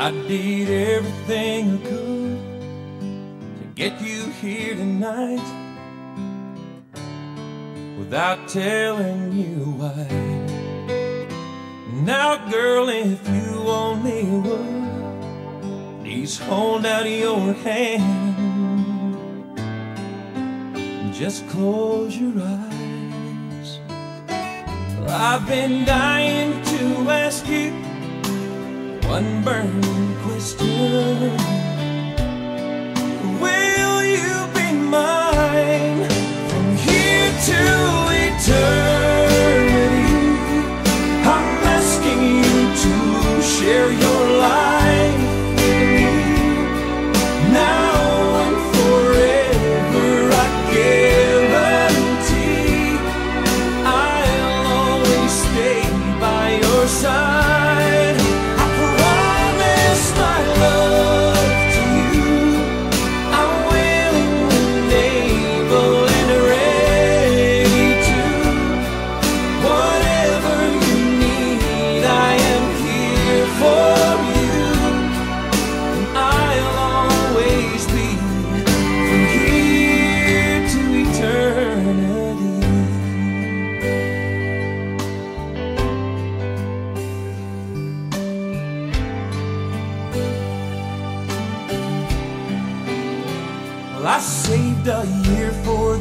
I did everything I could to get you here tonight without telling you why. Now, girl, if you only would, please hold out your hand. Just close your eyes. I've been dying to ask you one burning question. Will you be mine from here to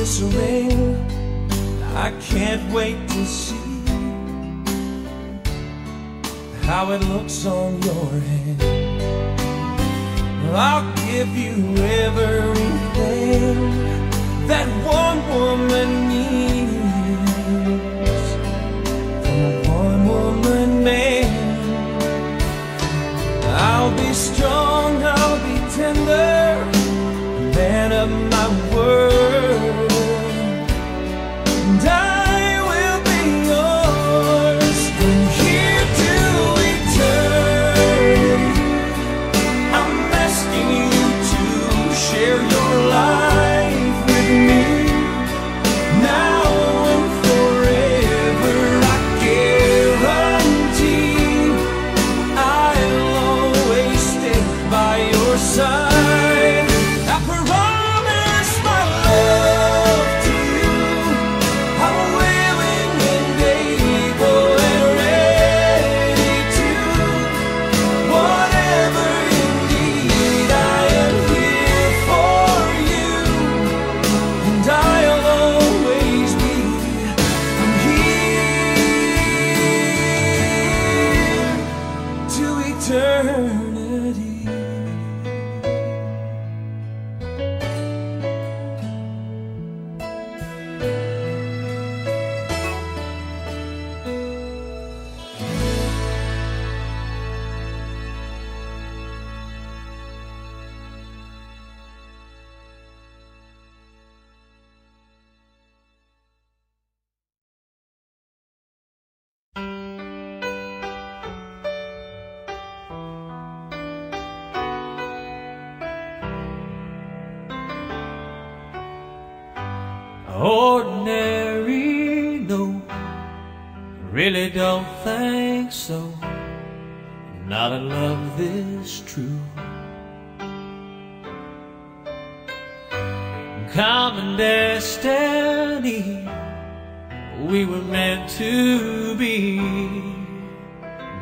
this ring. I can't wait to see how it looks on your hand. I'll give you everything that one woman needs from a one woman man. I'll be strong, I'll be tender, man of my Ordinary, no, really don't think so. Not a love this true. Common destiny, we were meant to be,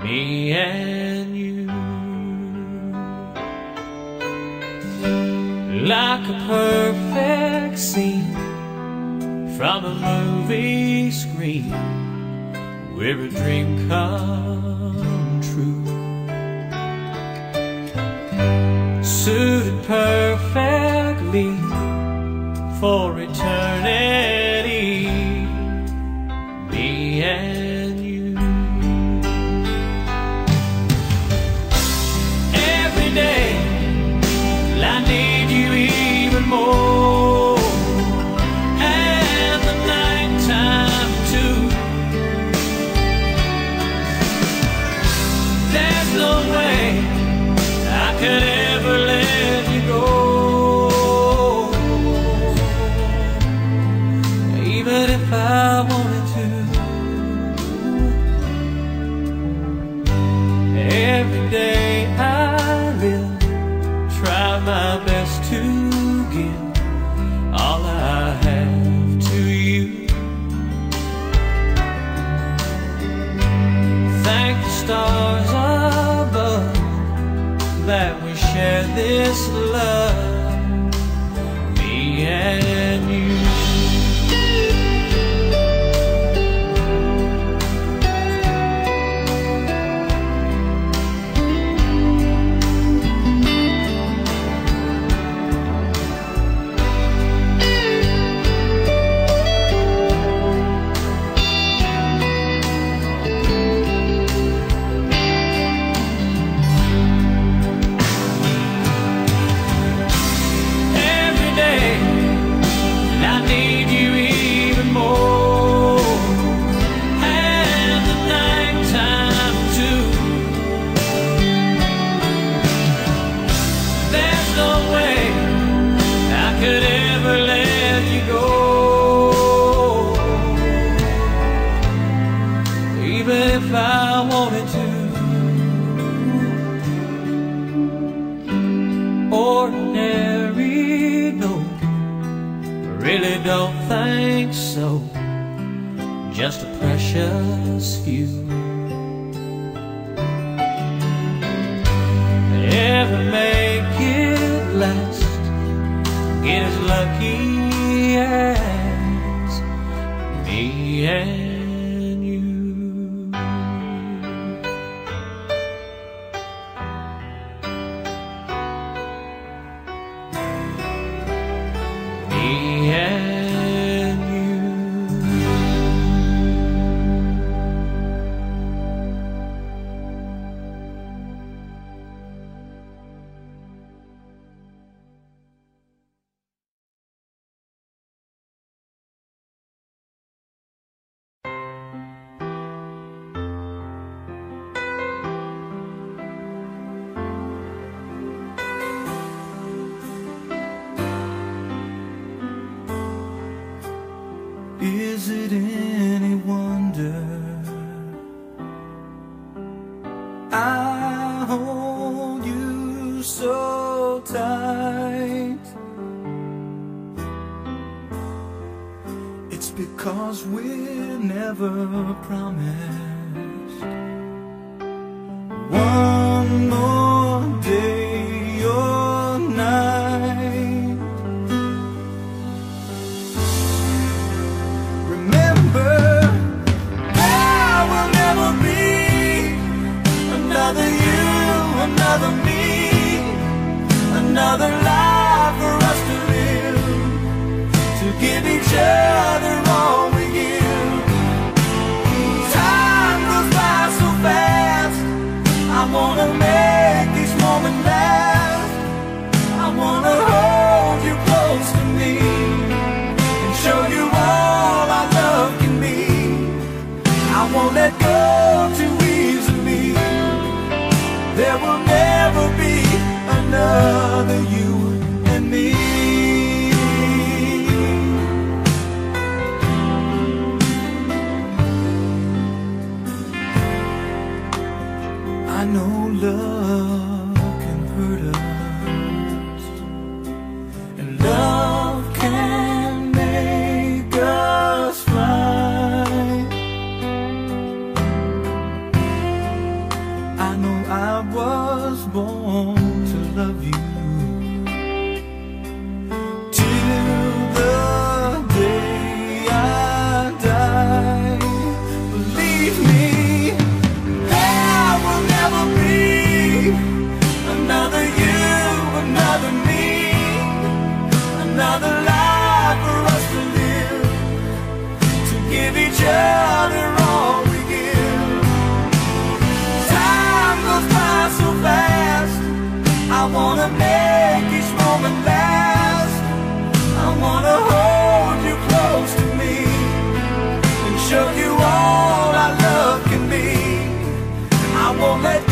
me and you. Like a perfect scene from a movie screen where a dream come true. Suited perfectly for eternity, thank the stars above that we share this love. Me and ordinary? No, I really don't think so. Just a precious few. Is it any wonder I hold you so tight? It's because we're never promised Another you, another me Another life for us to live. To give each other No love can hurt us, and love can make us fly. I know I was born to love you. I won't let